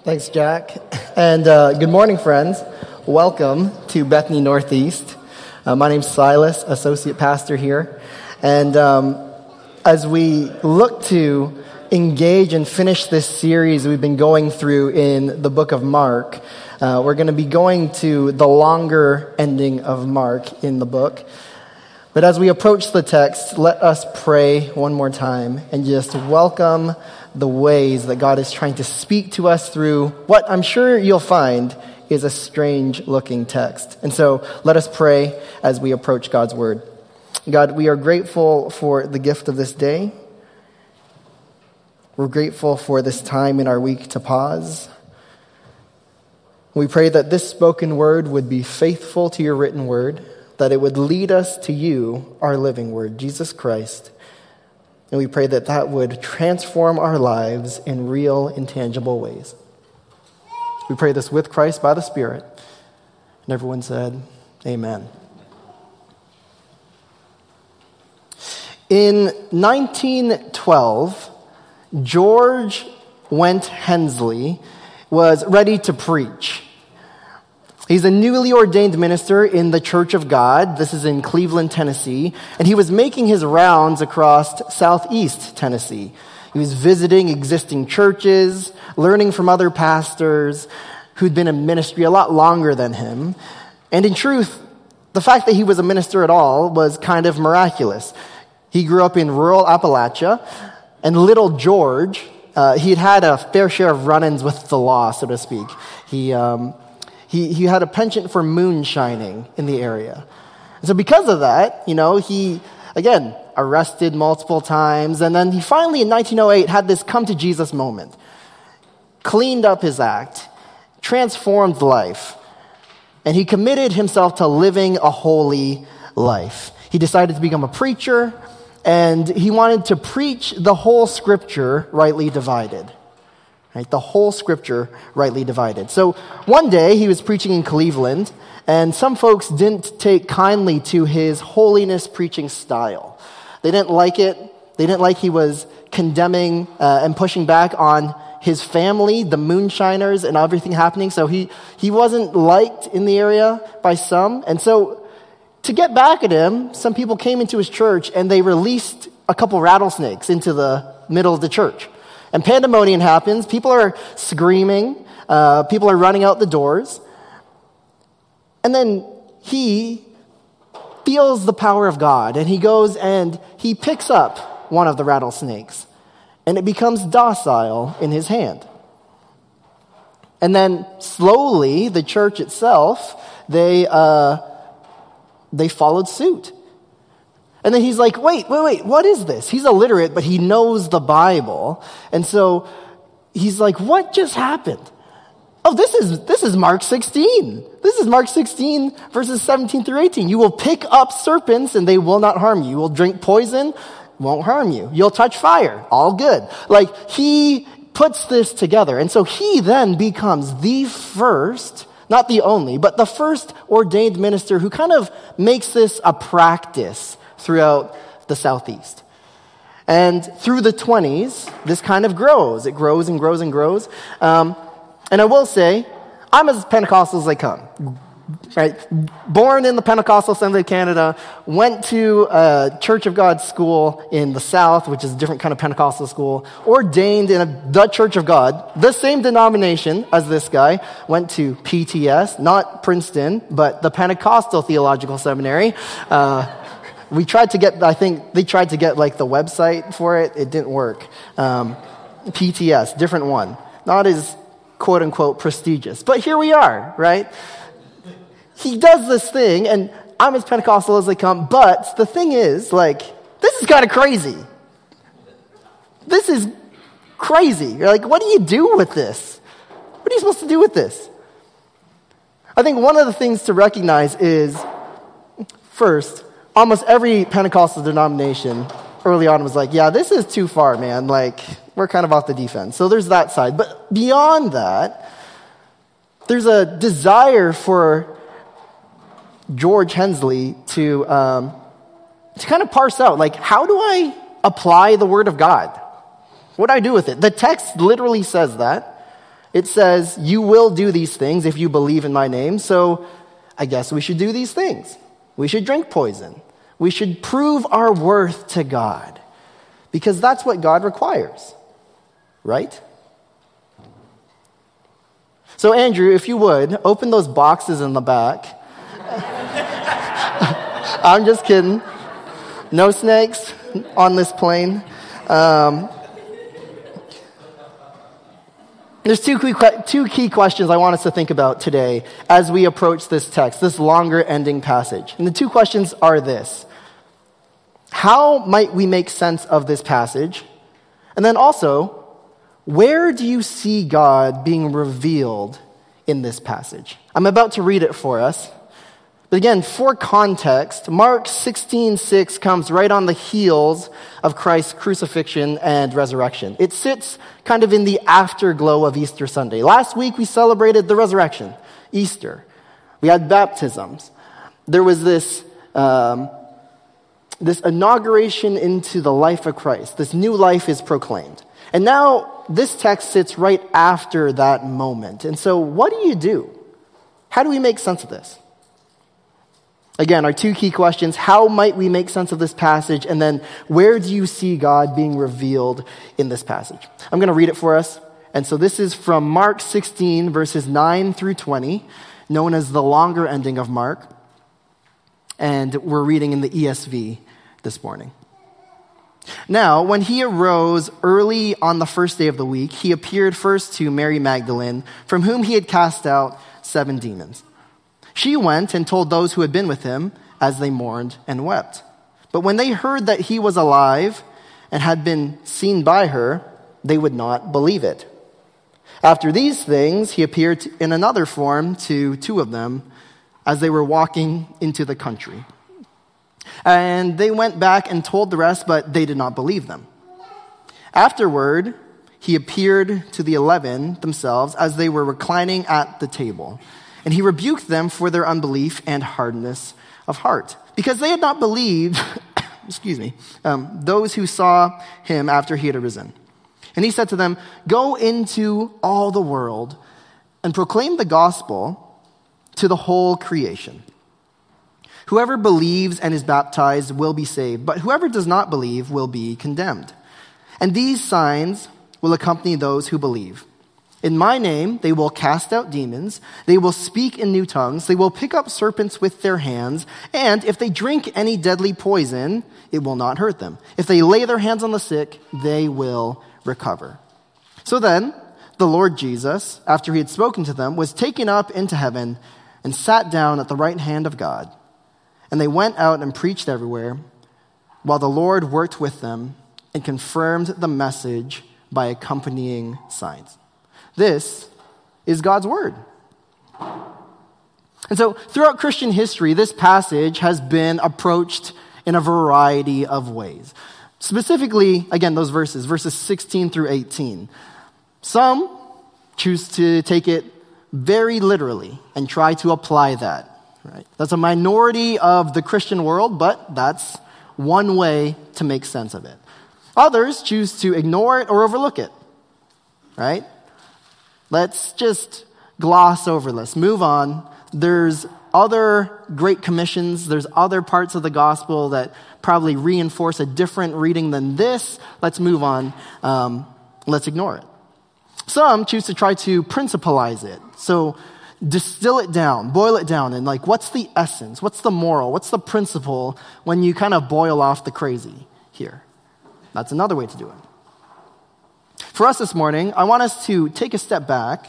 Thanks, Jack. And uh, good morning, friends. Welcome to Bethany Northeast. Uh, my name's Silas, associate pastor here. And um, as we look to engage and finish this series we've been going through in the book of Mark, uh, we're going to be going to the longer ending of Mark in the book. But as we approach the text, let us pray one more time and just welcome the ways that God is trying to speak to us through what I'm sure you'll find is a strange looking text. And so let us pray as we approach God's word. God, we are grateful for the gift of this day. We're grateful for this time in our week to pause. We pray that this spoken word would be faithful to your written word, that it would lead us to you, our living word, Jesus Christ. And we pray that that would transform our lives in real, intangible ways. We pray this with Christ by the Spirit. And everyone said, Amen. In 1912, George Went Hensley was ready to preach. He's a newly ordained minister in the Church of God. This is in Cleveland, Tennessee. And he was making his rounds across southeast Tennessee. He was visiting existing churches, learning from other pastors who'd been in ministry a lot longer than him. And in truth, the fact that he was a minister at all was kind of miraculous. He grew up in rural Appalachia, and little George, uh, he'd had a fair share of run ins with the law, so to speak. He, um, he, he had a penchant for moonshining in the area. And so, because of that, you know, he, again, arrested multiple times. And then he finally, in 1908, had this come to Jesus moment. Cleaned up his act, transformed life, and he committed himself to living a holy life. He decided to become a preacher, and he wanted to preach the whole scripture rightly divided. Right? The whole scripture rightly divided. So one day he was preaching in Cleveland, and some folks didn't take kindly to his holiness preaching style. They didn't like it. They didn't like he was condemning uh, and pushing back on his family, the moonshiners, and everything happening. So he, he wasn't liked in the area by some. And so to get back at him, some people came into his church and they released a couple rattlesnakes into the middle of the church. And pandemonium happens. People are screaming. Uh, people are running out the doors. And then he feels the power of God and he goes and he picks up one of the rattlesnakes and it becomes docile in his hand. And then slowly, the church itself, they, uh, they followed suit. And then he's like, wait, wait, wait, what is this? He's illiterate, but he knows the Bible. And so he's like, what just happened? Oh, this is, this is Mark 16. This is Mark 16 verses 17 through 18. You will pick up serpents and they will not harm you. You will drink poison, won't harm you. You'll touch fire, all good. Like he puts this together. And so he then becomes the first, not the only, but the first ordained minister who kind of makes this a practice throughout the Southeast. And through the 20s, this kind of grows. It grows and grows and grows. Um, and I will say, I'm as Pentecostal as they come. Right? Born in the Pentecostal Assembly of Canada, went to a Church of God school in the South, which is a different kind of Pentecostal school, ordained in a, the Church of God, the same denomination as this guy, went to PTS, not Princeton, but the Pentecostal Theological Seminary. Uh, we tried to get, I think they tried to get like the website for it. It didn't work. Um, PTS, different one. Not as quote unquote prestigious. But here we are, right? He does this thing, and I'm as Pentecostal as they come, but the thing is, like, this is kind of crazy. This is crazy. You're like, what do you do with this? What are you supposed to do with this? I think one of the things to recognize is first, almost every Pentecostal denomination early on was like, yeah, this is too far, man. Like, we're kind of off the defense. So there's that side. But beyond that, there's a desire for George Hensley to, um, to kind of parse out, like, how do I apply the Word of God? What do I do with it? The text literally says that. It says, You will do these things if you believe in my name. So I guess we should do these things. We should drink poison. We should prove our worth to God because that's what God requires, right? So, Andrew, if you would, open those boxes in the back. I'm just kidding. No snakes on this plane. Um, there's two key, two key questions I want us to think about today as we approach this text, this longer ending passage. And the two questions are this How might we make sense of this passage? And then also, where do you see God being revealed in this passage? I'm about to read it for us. But again, for context, Mark 16:6 6 comes right on the heels of Christ's crucifixion and resurrection. It sits kind of in the afterglow of Easter Sunday. Last week we celebrated the resurrection, Easter. We had baptisms. There was this um, this inauguration into the life of Christ. This new life is proclaimed. And now this text sits right after that moment. And so, what do you do? How do we make sense of this? Again, our two key questions how might we make sense of this passage? And then, where do you see God being revealed in this passage? I'm going to read it for us. And so, this is from Mark 16, verses 9 through 20, known as the longer ending of Mark. And we're reading in the ESV this morning. Now, when he arose early on the first day of the week, he appeared first to Mary Magdalene, from whom he had cast out seven demons. She went and told those who had been with him as they mourned and wept. But when they heard that he was alive and had been seen by her, they would not believe it. After these things, he appeared in another form to two of them as they were walking into the country. And they went back and told the rest, but they did not believe them. Afterward, he appeared to the eleven themselves as they were reclining at the table. And he rebuked them for their unbelief and hardness of heart, because they had not believed, excuse me, um, those who saw him after he had arisen. And he said to them, Go into all the world and proclaim the gospel to the whole creation. Whoever believes and is baptized will be saved, but whoever does not believe will be condemned. And these signs will accompany those who believe. In my name, they will cast out demons. They will speak in new tongues. They will pick up serpents with their hands. And if they drink any deadly poison, it will not hurt them. If they lay their hands on the sick, they will recover. So then, the Lord Jesus, after he had spoken to them, was taken up into heaven and sat down at the right hand of God. And they went out and preached everywhere, while the Lord worked with them and confirmed the message by accompanying signs. This is God's Word. And so, throughout Christian history, this passage has been approached in a variety of ways. Specifically, again, those verses, verses 16 through 18. Some choose to take it very literally and try to apply that. Right? That's a minority of the Christian world, but that's one way to make sense of it. Others choose to ignore it or overlook it. Right? Let's just gloss over this, move on. There's other great commissions, there's other parts of the gospel that probably reinforce a different reading than this. Let's move on. Um, let's ignore it. Some choose to try to principalize it. So distill it down, boil it down, and like, what's the essence? What's the moral? What's the principle when you kind of boil off the crazy here? That's another way to do it. For us this morning, I want us to take a step back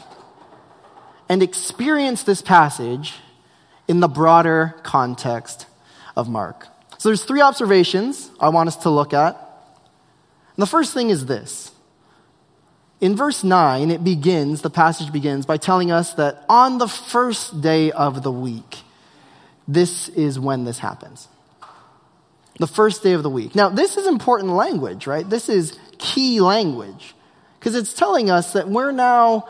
and experience this passage in the broader context of Mark. So there's three observations I want us to look at. And the first thing is this. In verse 9, it begins, the passage begins by telling us that on the first day of the week, this is when this happens. The first day of the week. Now, this is important language, right? This is key language. Because it's telling us that we're now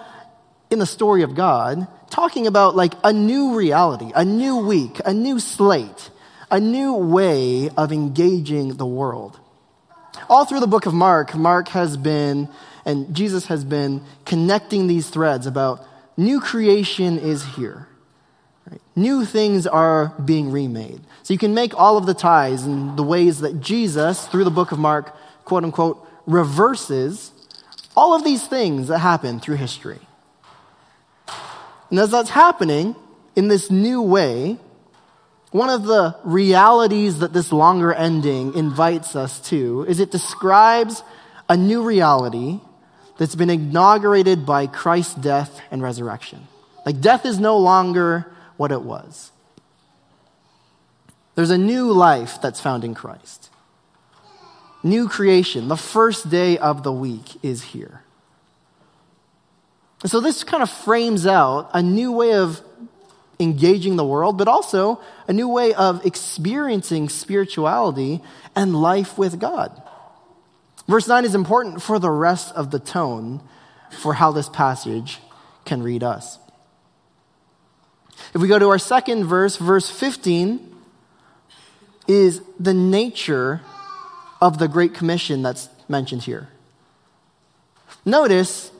in the story of God talking about like a new reality, a new week, a new slate, a new way of engaging the world. All through the book of Mark, Mark has been And Jesus has been connecting these threads about new creation is here. Right? New things are being remade. So you can make all of the ties and the ways that Jesus, through the book of Mark, quote unquote, reverses all of these things that happen through history. And as that's happening in this new way, one of the realities that this longer ending invites us to is it describes a new reality that's been inaugurated by Christ's death and resurrection. Like, death is no longer what it was. There's a new life that's found in Christ. New creation. The first day of the week is here. And so this kind of frames out a new way of engaging the world, but also a new way of experiencing spirituality and life with God. Verse 9 is important for the rest of the tone for how this passage can read us. If we go to our second verse, verse 15 is the nature of the Great Commission that's mentioned here. Notice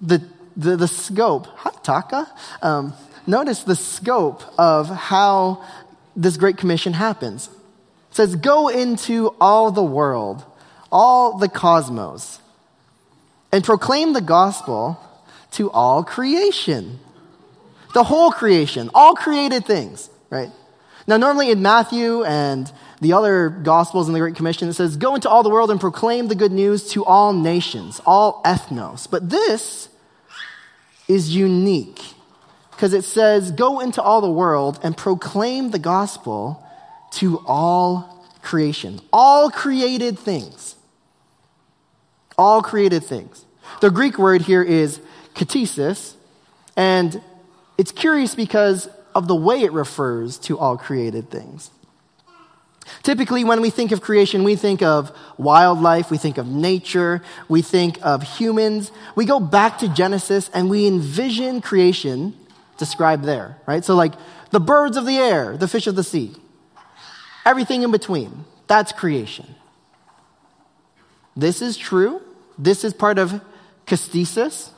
the, the, the scope, Taka, um, notice the scope of how this Great Commission happens. It says, Go into all the world, all the cosmos, and proclaim the gospel to all creation. The whole creation, all created things, right? Now, normally in Matthew and the other Gospels in the Great Commission, it says, Go into all the world and proclaim the good news to all nations, all ethnos. But this is unique because it says, Go into all the world and proclaim the gospel to all creation, all created things. All created things. The Greek word here is ktisis, and it's curious because of the way it refers to all created things. Typically, when we think of creation, we think of wildlife, we think of nature, we think of humans. We go back to Genesis and we envision creation described there, right? So, like the birds of the air, the fish of the sea, everything in between, that's creation. This is true. This is part of ktisis.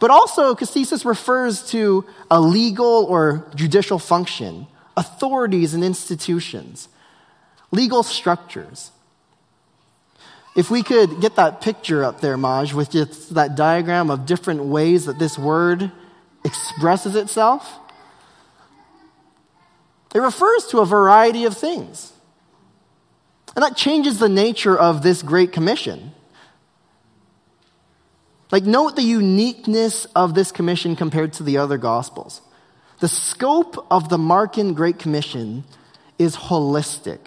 But also, ktisis refers to a legal or judicial function authorities and institutions, legal structures. If we could get that picture up there, Maj, with just that diagram of different ways that this word expresses itself, it refers to a variety of things. And that changes the nature of this Great Commission. Like, note the uniqueness of this commission compared to the other Gospels. The scope of the Markan Great Commission is holistic,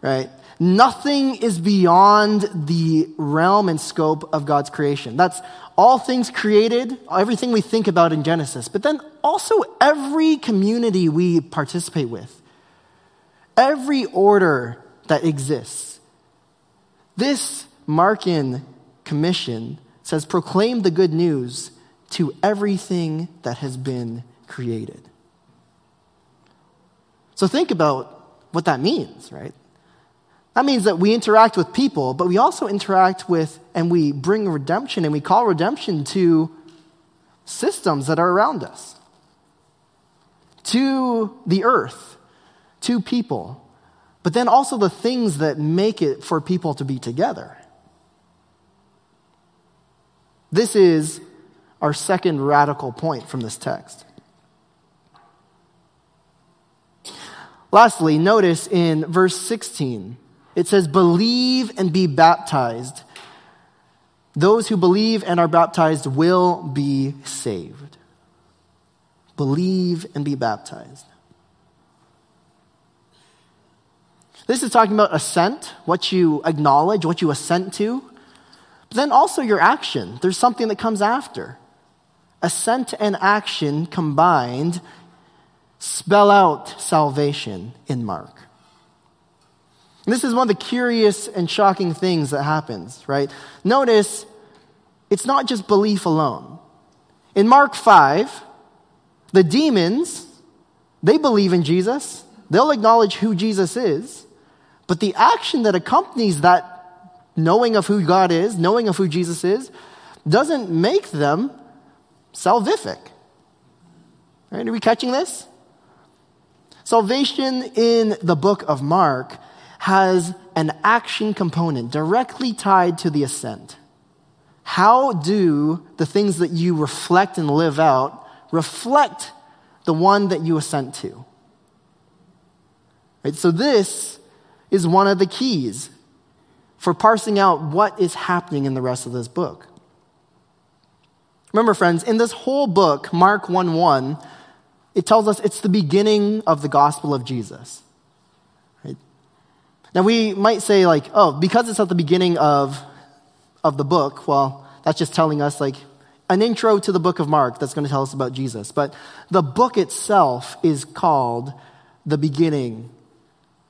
right? Nothing is beyond the realm and scope of God's creation. That's all things created, everything we think about in Genesis, but then also every community we participate with, every order that exists. This Markan Commission says, proclaim the good news to everything that has been created. So think about what that means, right? That means that we interact with people, but we also interact with and we bring redemption and we call redemption to systems that are around us, to the earth, to people, but then also the things that make it for people to be together. This is our second radical point from this text. Lastly, notice in verse 16, it says, Believe and be baptized. Those who believe and are baptized will be saved. Believe and be baptized. This is talking about assent, what you acknowledge, what you assent to, but then also your action. There's something that comes after. Assent and action combined spell out salvation in Mark. And this is one of the curious and shocking things that happens, right? Notice it's not just belief alone. In Mark 5, the demons, they believe in Jesus. They'll acknowledge who Jesus is. But the action that accompanies that knowing of who God is, knowing of who Jesus is, doesn't make them salvific. Right? Are we catching this? Salvation in the book of Mark has an action component directly tied to the assent. How do the things that you reflect and live out reflect the one that you assent to? Right? So, this is one of the keys for parsing out what is happening in the rest of this book. Remember, friends, in this whole book, Mark 1 1, it tells us it's the beginning of the gospel of Jesus. Right? Now, we might say, like, oh, because it's at the beginning of, of the book, well, that's just telling us, like, an intro to the book of Mark that's going to tell us about Jesus. But the book itself is called the beginning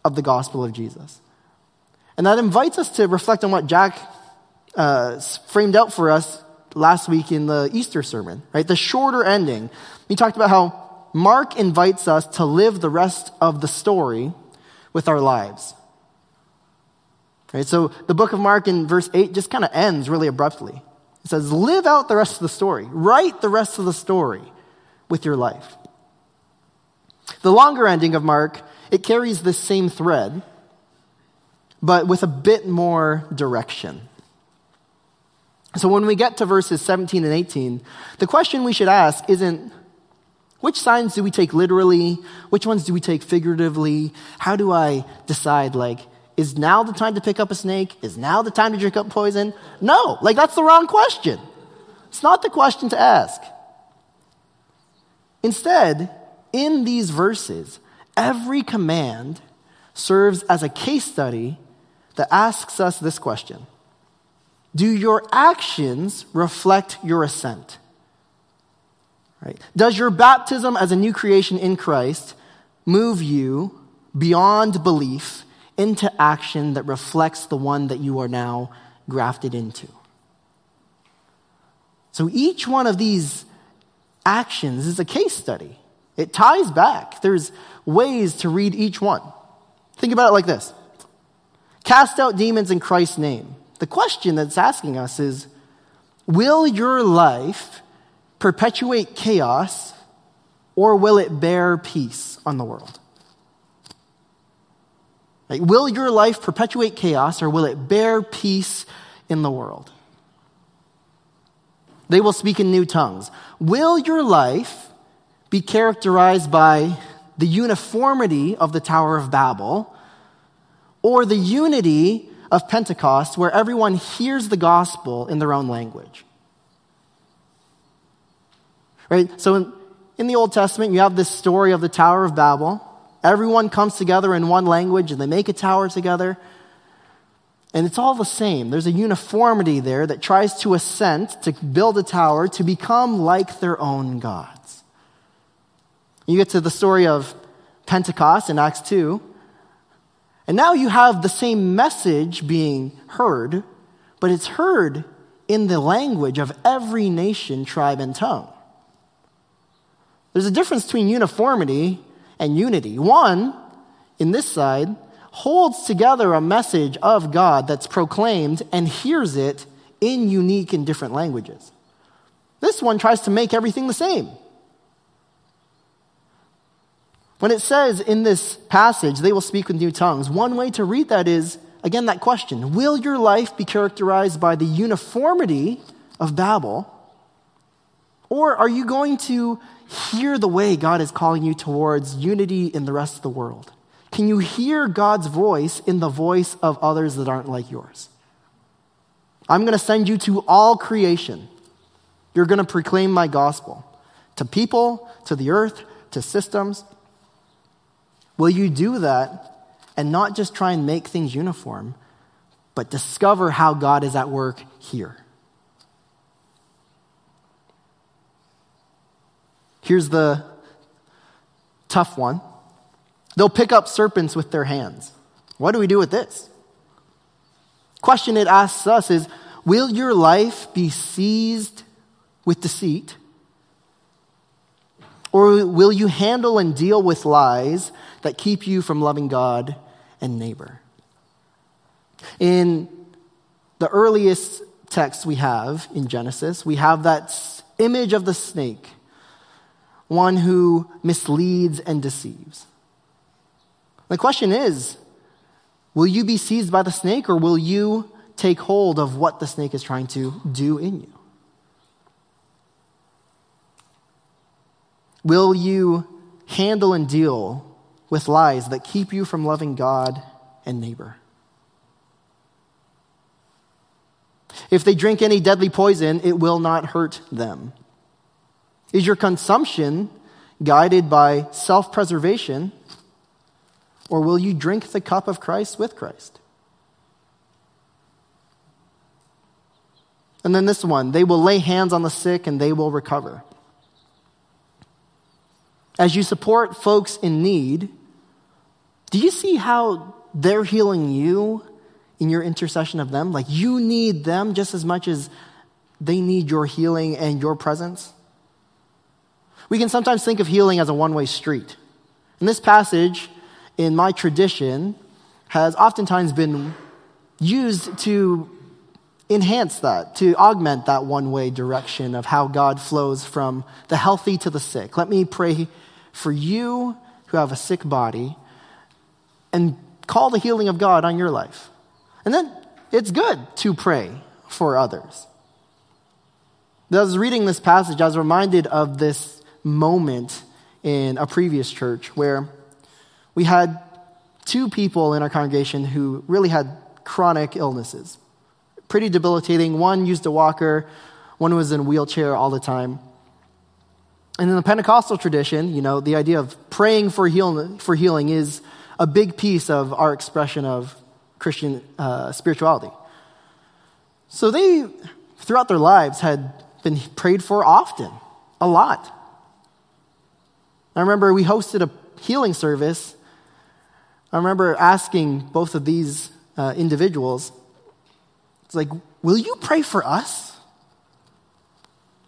of the gospel of Jesus. And that invites us to reflect on what Jack uh, framed out for us last week in the Easter sermon, right? The shorter ending. He talked about how Mark invites us to live the rest of the story with our lives. Right? So the book of Mark in verse 8 just kind of ends really abruptly. It says, Live out the rest of the story, write the rest of the story with your life. The longer ending of Mark, it carries this same thread, but with a bit more direction. So when we get to verses 17 and 18, the question we should ask isn't which signs do we take literally? Which ones do we take figuratively? How do I decide, like, is now the time to pick up a snake? Is now the time to drink up poison? No, like, that's the wrong question. It's not the question to ask. Instead, in these verses, every command serves as a case study that asks us this question do your actions reflect your assent? Right? Does your baptism as a new creation in Christ move you beyond belief into action that reflects the one that you are now grafted into? So each one of these actions is a case study. It ties back. There's ways to read each one. Think about it like this Cast out demons in Christ's name. The question that's asking us is Will your life perpetuate chaos or will it bear peace on the world? Like, will your life perpetuate chaos or will it bear peace in the world? They will speak in new tongues. Will your life be characterized by the uniformity of the Tower of Babel or the unity of Pentecost where everyone hears the gospel in their own language. Right? So in, in the Old Testament, you have this story of the Tower of Babel. Everyone comes together in one language and they make a tower together. And it's all the same. There's a uniformity there that tries to ascend, to build a tower to become like their own gods. You get to the story of Pentecost in Acts 2. And now you have the same message being heard, but it's heard in the language of every nation, tribe, and tongue. There's a difference between uniformity and unity. One, in this side, holds together a message of God that's proclaimed and hears it in unique and different languages. This one tries to make everything the same. When it says in this passage, they will speak with new tongues, one way to read that is, again, that question Will your life be characterized by the uniformity of Babel? Or are you going to hear the way God is calling you towards unity in the rest of the world? Can you hear God's voice in the voice of others that aren't like yours? I'm going to send you to all creation. You're going to proclaim my gospel to people, to the earth, to systems, Will you do that and not just try and make things uniform, but discover how God is at work here? Here's the tough one they'll pick up serpents with their hands. What do we do with this? Question it asks us is Will your life be seized with deceit? Or will you handle and deal with lies that keep you from loving God and neighbor? In the earliest text we have in Genesis, we have that image of the snake, one who misleads and deceives. The question is will you be seized by the snake or will you take hold of what the snake is trying to do in you? Will you handle and deal with lies that keep you from loving God and neighbor? If they drink any deadly poison, it will not hurt them. Is your consumption guided by self preservation, or will you drink the cup of Christ with Christ? And then this one they will lay hands on the sick and they will recover. As you support folks in need, do you see how they're healing you in your intercession of them? Like you need them just as much as they need your healing and your presence? We can sometimes think of healing as a one way street. And this passage, in my tradition, has oftentimes been used to enhance that, to augment that one way direction of how God flows from the healthy to the sick. Let me pray for you who have a sick body and call the healing of God on your life. And then it's good to pray for others. As I was reading this passage, I was reminded of this moment in a previous church where we had two people in our congregation who really had chronic illnesses pretty debilitating. One used a walker, one was in a wheelchair all the time. And in the Pentecostal tradition, you know, the idea of praying for, heal- for healing is a big piece of our expression of Christian uh, spirituality. So they, throughout their lives, had been prayed for often, a lot. I remember we hosted a healing service. I remember asking both of these uh, individuals, it's like, will you pray for us?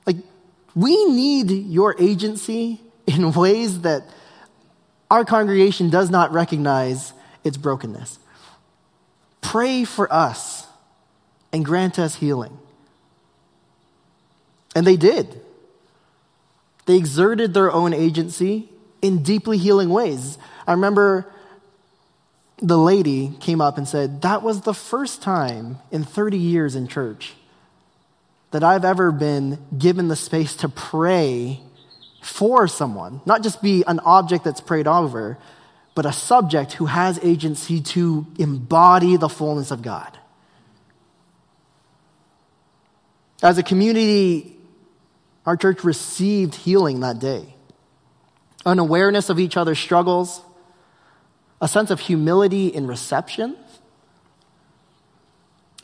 Like, we need your agency in ways that our congregation does not recognize its brokenness. Pray for us and grant us healing. And they did. They exerted their own agency in deeply healing ways. I remember the lady came up and said, That was the first time in 30 years in church that I've ever been given the space to pray for someone, not just be an object that's prayed over, but a subject who has agency to embody the fullness of God. As a community, our church received healing that day. An awareness of each other's struggles, a sense of humility in reception.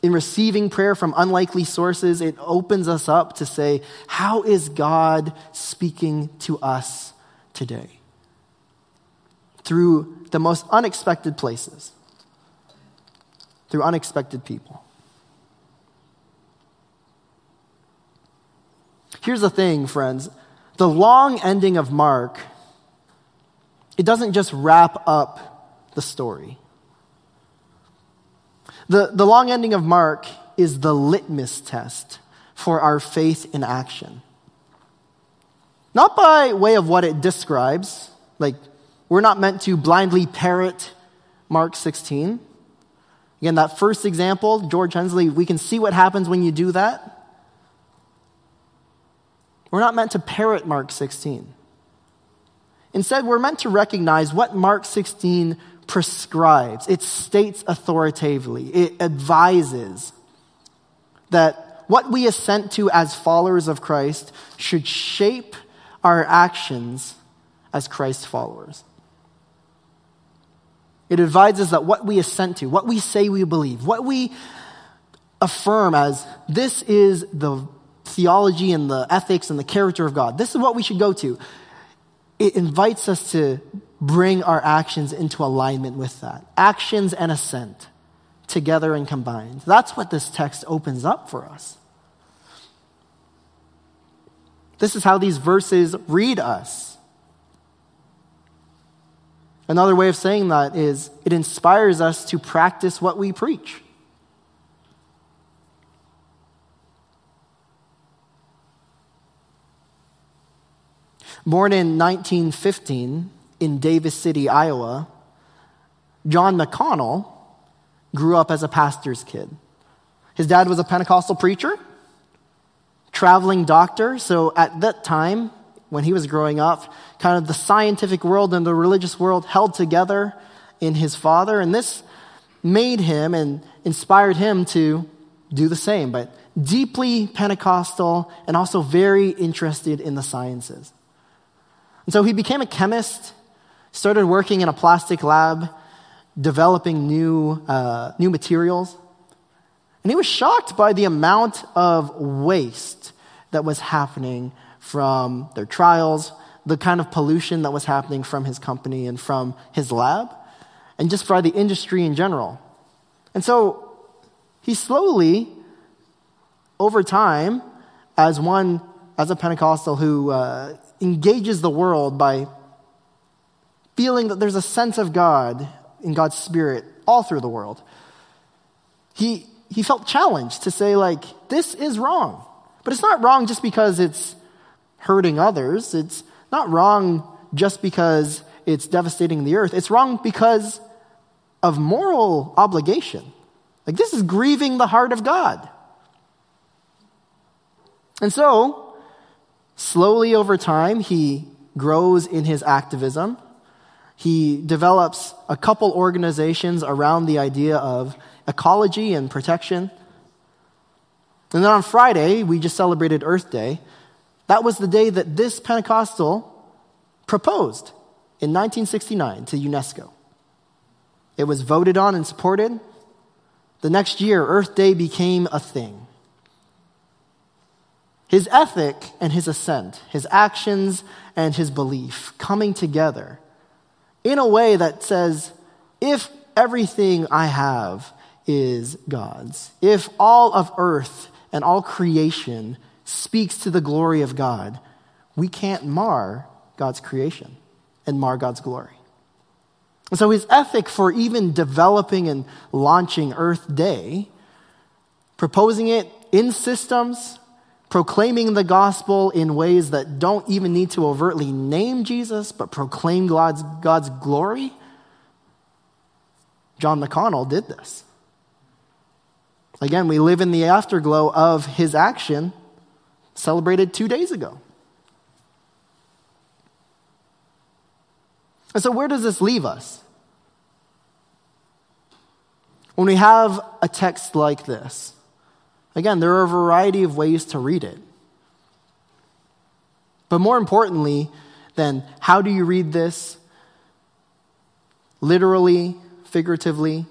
In receiving prayer from unlikely sources, it opens us up to say, How is God speaking to us today? Through the most unexpected places, through unexpected people. Here's the thing, friends the long ending of Mark, it doesn't just wrap up the story. The, the long ending of Mark is the litmus test for our faith in action. Not by way of what it describes, like we're not meant to blindly parrot Mark 16. Again, that first example, George Hensley, we can see what happens when you do that. We're not meant to parrot Mark 16. Instead, we're meant to recognize what Mark 16 prescribes, it states authoritatively, it advises that what we assent to as followers of Christ should shape our actions as Christ followers. It advises that what we assent to, what we say we believe, what we affirm as this is the theology and the ethics and the character of God, this is what we should go to. It invites us to bring our actions into alignment with that. Actions and assent together and combined. That's what this text opens up for us. This is how these verses read us. Another way of saying that is it inspires us to practice what we preach. Born in 1915 in Davis City, Iowa, John McConnell grew up as a pastor's kid. His dad was a Pentecostal preacher, traveling doctor, so at that time, when he was growing up, kind of the scientific world and the religious world held together in his father, and this made him and inspired him to do the same, but deeply Pentecostal and also very interested in the sciences. And so he became a chemist, started working in a plastic lab, developing new, uh, new materials. And he was shocked by the amount of waste that was happening from their trials, the kind of pollution that was happening from his company and from his lab, and just by the industry in general. And so he slowly, over time, as one, as a Pentecostal who uh, engages the world by feeling that there's a sense of God in God's Spirit all through the world, he, he felt challenged to say, like, this is wrong. But it's not wrong just because it's hurting others. It's not wrong just because it's devastating the earth. It's wrong because of moral obligation. Like, this is grieving the heart of God. And so, slowly over time, he grows in his activism. He develops a couple organizations around the idea of ecology and protection. And then on Friday, we just celebrated Earth Day. That was the day that this Pentecostal proposed in 1969 to UNESCO. It was voted on and supported. The next year, Earth Day became a thing. His ethic and his assent, his actions and his belief coming together in a way that says, if everything I have is God's, if all of earth and all creation speaks to the glory of God, we can't mar God's creation and mar God's glory. And so his ethic for even developing and launching Earth Day, proposing it in systems, proclaiming the gospel in ways that don't even need to overtly name Jesus, but proclaim God's, God's glory. John McConnell did this. Again, we live in the afterglow of his action celebrated two days ago. And so, where does this leave us? When we have a text like this, Again, there are a variety of ways to read it. But more importantly, then, how do you read this? Literally, figuratively,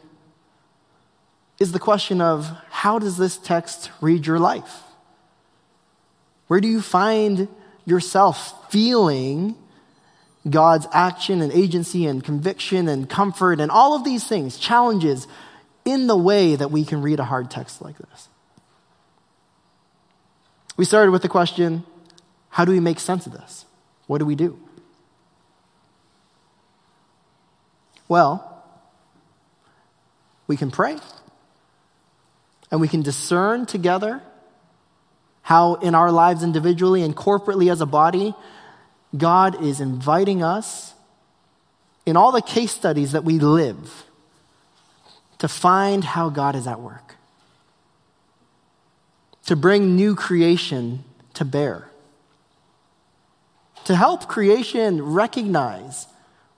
is the question of how does this text read your life? Where do you find yourself feeling God's action and agency and conviction and comfort and all of these things, challenges, in the way that we can read a hard text like this? We started with the question how do we make sense of this? What do we do? Well, we can pray and we can discern together how, in our lives individually and corporately as a body, God is inviting us in all the case studies that we live to find how God is at work to bring new creation to bear, to help creation recognize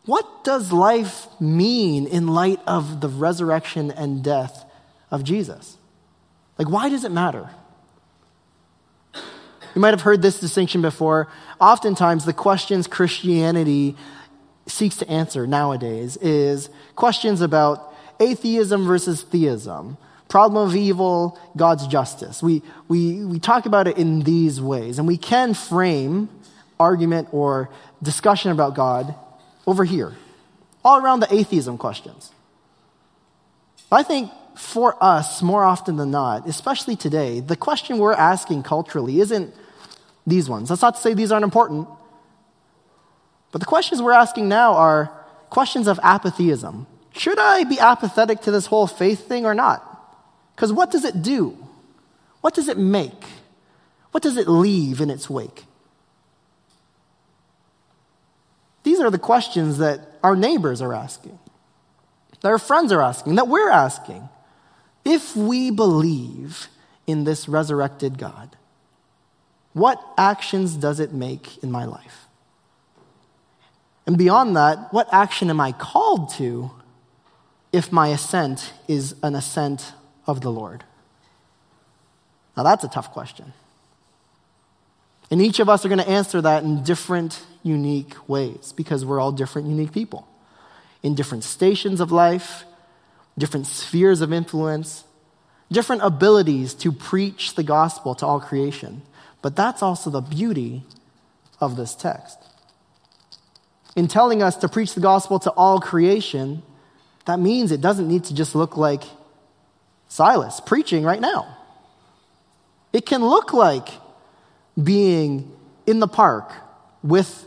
what does life mean in light of the resurrection and death of Jesus? Like, why does it matter? You might have heard this distinction before. Oftentimes, the questions Christianity seeks to answer nowadays is questions about atheism versus theism, problem of evil, God's justice. We, we, we talk about it in these ways, and we can frame argument or discussion about God over here, all around the atheism questions. I think for us, more often than not, especially today, the question we're asking culturally isn't these ones. That's not to say these aren't important, but the questions we're asking now are questions of apatheism. Should I be apathetic to this whole faith thing or not? Because what does it do? What does it make? What does it leave in its wake? these are the questions that our neighbors are asking, that our friends are asking, that we're asking. If we believe in this resurrected God, what actions does it make in my life? And beyond that, what action am I called to if my assent is an assent of the Lord? Now, that's a tough question. And each of us are going to answer that in different, unique ways because we're all different, unique people in different stations of life, different spheres of influence, different abilities to preach the gospel to all creation. But that's also the beauty of this text. In telling us to preach the gospel to all creation, that means it doesn't need to just look like Silas preaching right now. It can look like being in the park with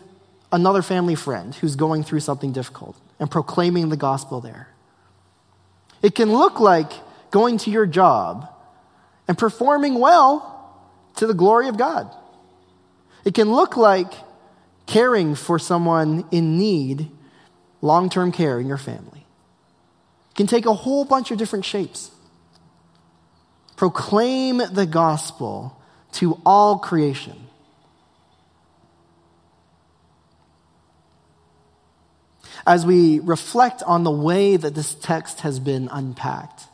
another family friend who's going through something difficult and proclaiming the gospel there. It can look like going to your job and performing well to the glory of God. It can look like caring for someone in need, long term care in your family. It can take a whole bunch of different shapes. Proclaim the gospel to all creation. As we reflect on the way that this text has been unpacked,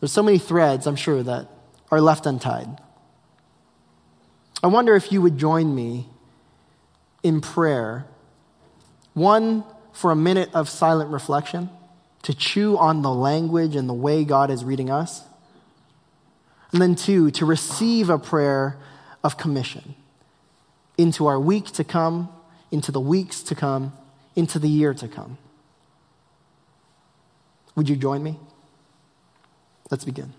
there's so many threads, I'm sure, that are left untied. I wonder if you would join me in prayer. One, for a minute of silent reflection, to chew on the language and the way God is reading us. And then, two, to receive a prayer of commission into our week to come, into the weeks to come, into the year to come. Would you join me? Let's begin.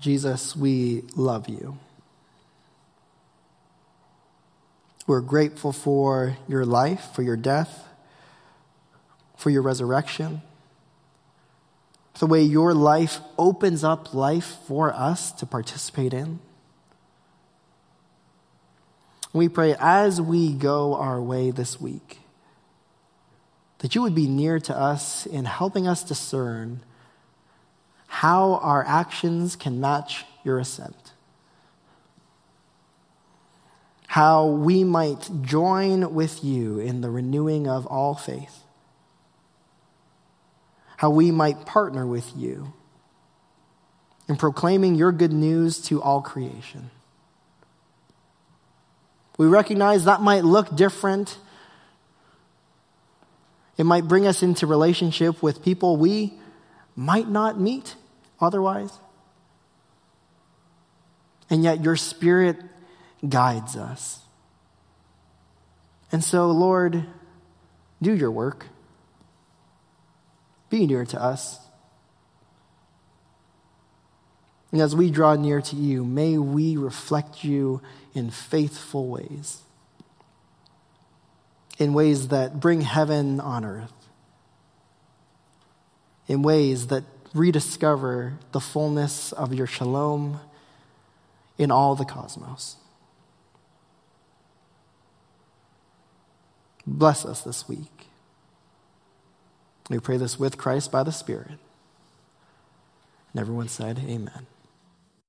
Jesus, we love you. We're grateful for your life, for your death, for your resurrection, the way your life opens up life for us to participate in. We pray as we go our way this week that you would be near to us in helping us discern how our actions can match your ascent. How we might join with you in the renewing of all faith. How we might partner with you in proclaiming your good news to all creation. We recognize that might look different. It might bring us into relationship with people we might not meet otherwise. And yet your spirit guides us. And so, Lord, do your work. Be near to us. And as we draw near to you, may we reflect you in faithful ways, in ways that bring heaven on earth, in ways that rediscover the fullness of your shalom in all the cosmos. Bless us this week. We pray this with Christ by the Spirit. And everyone said, Amen.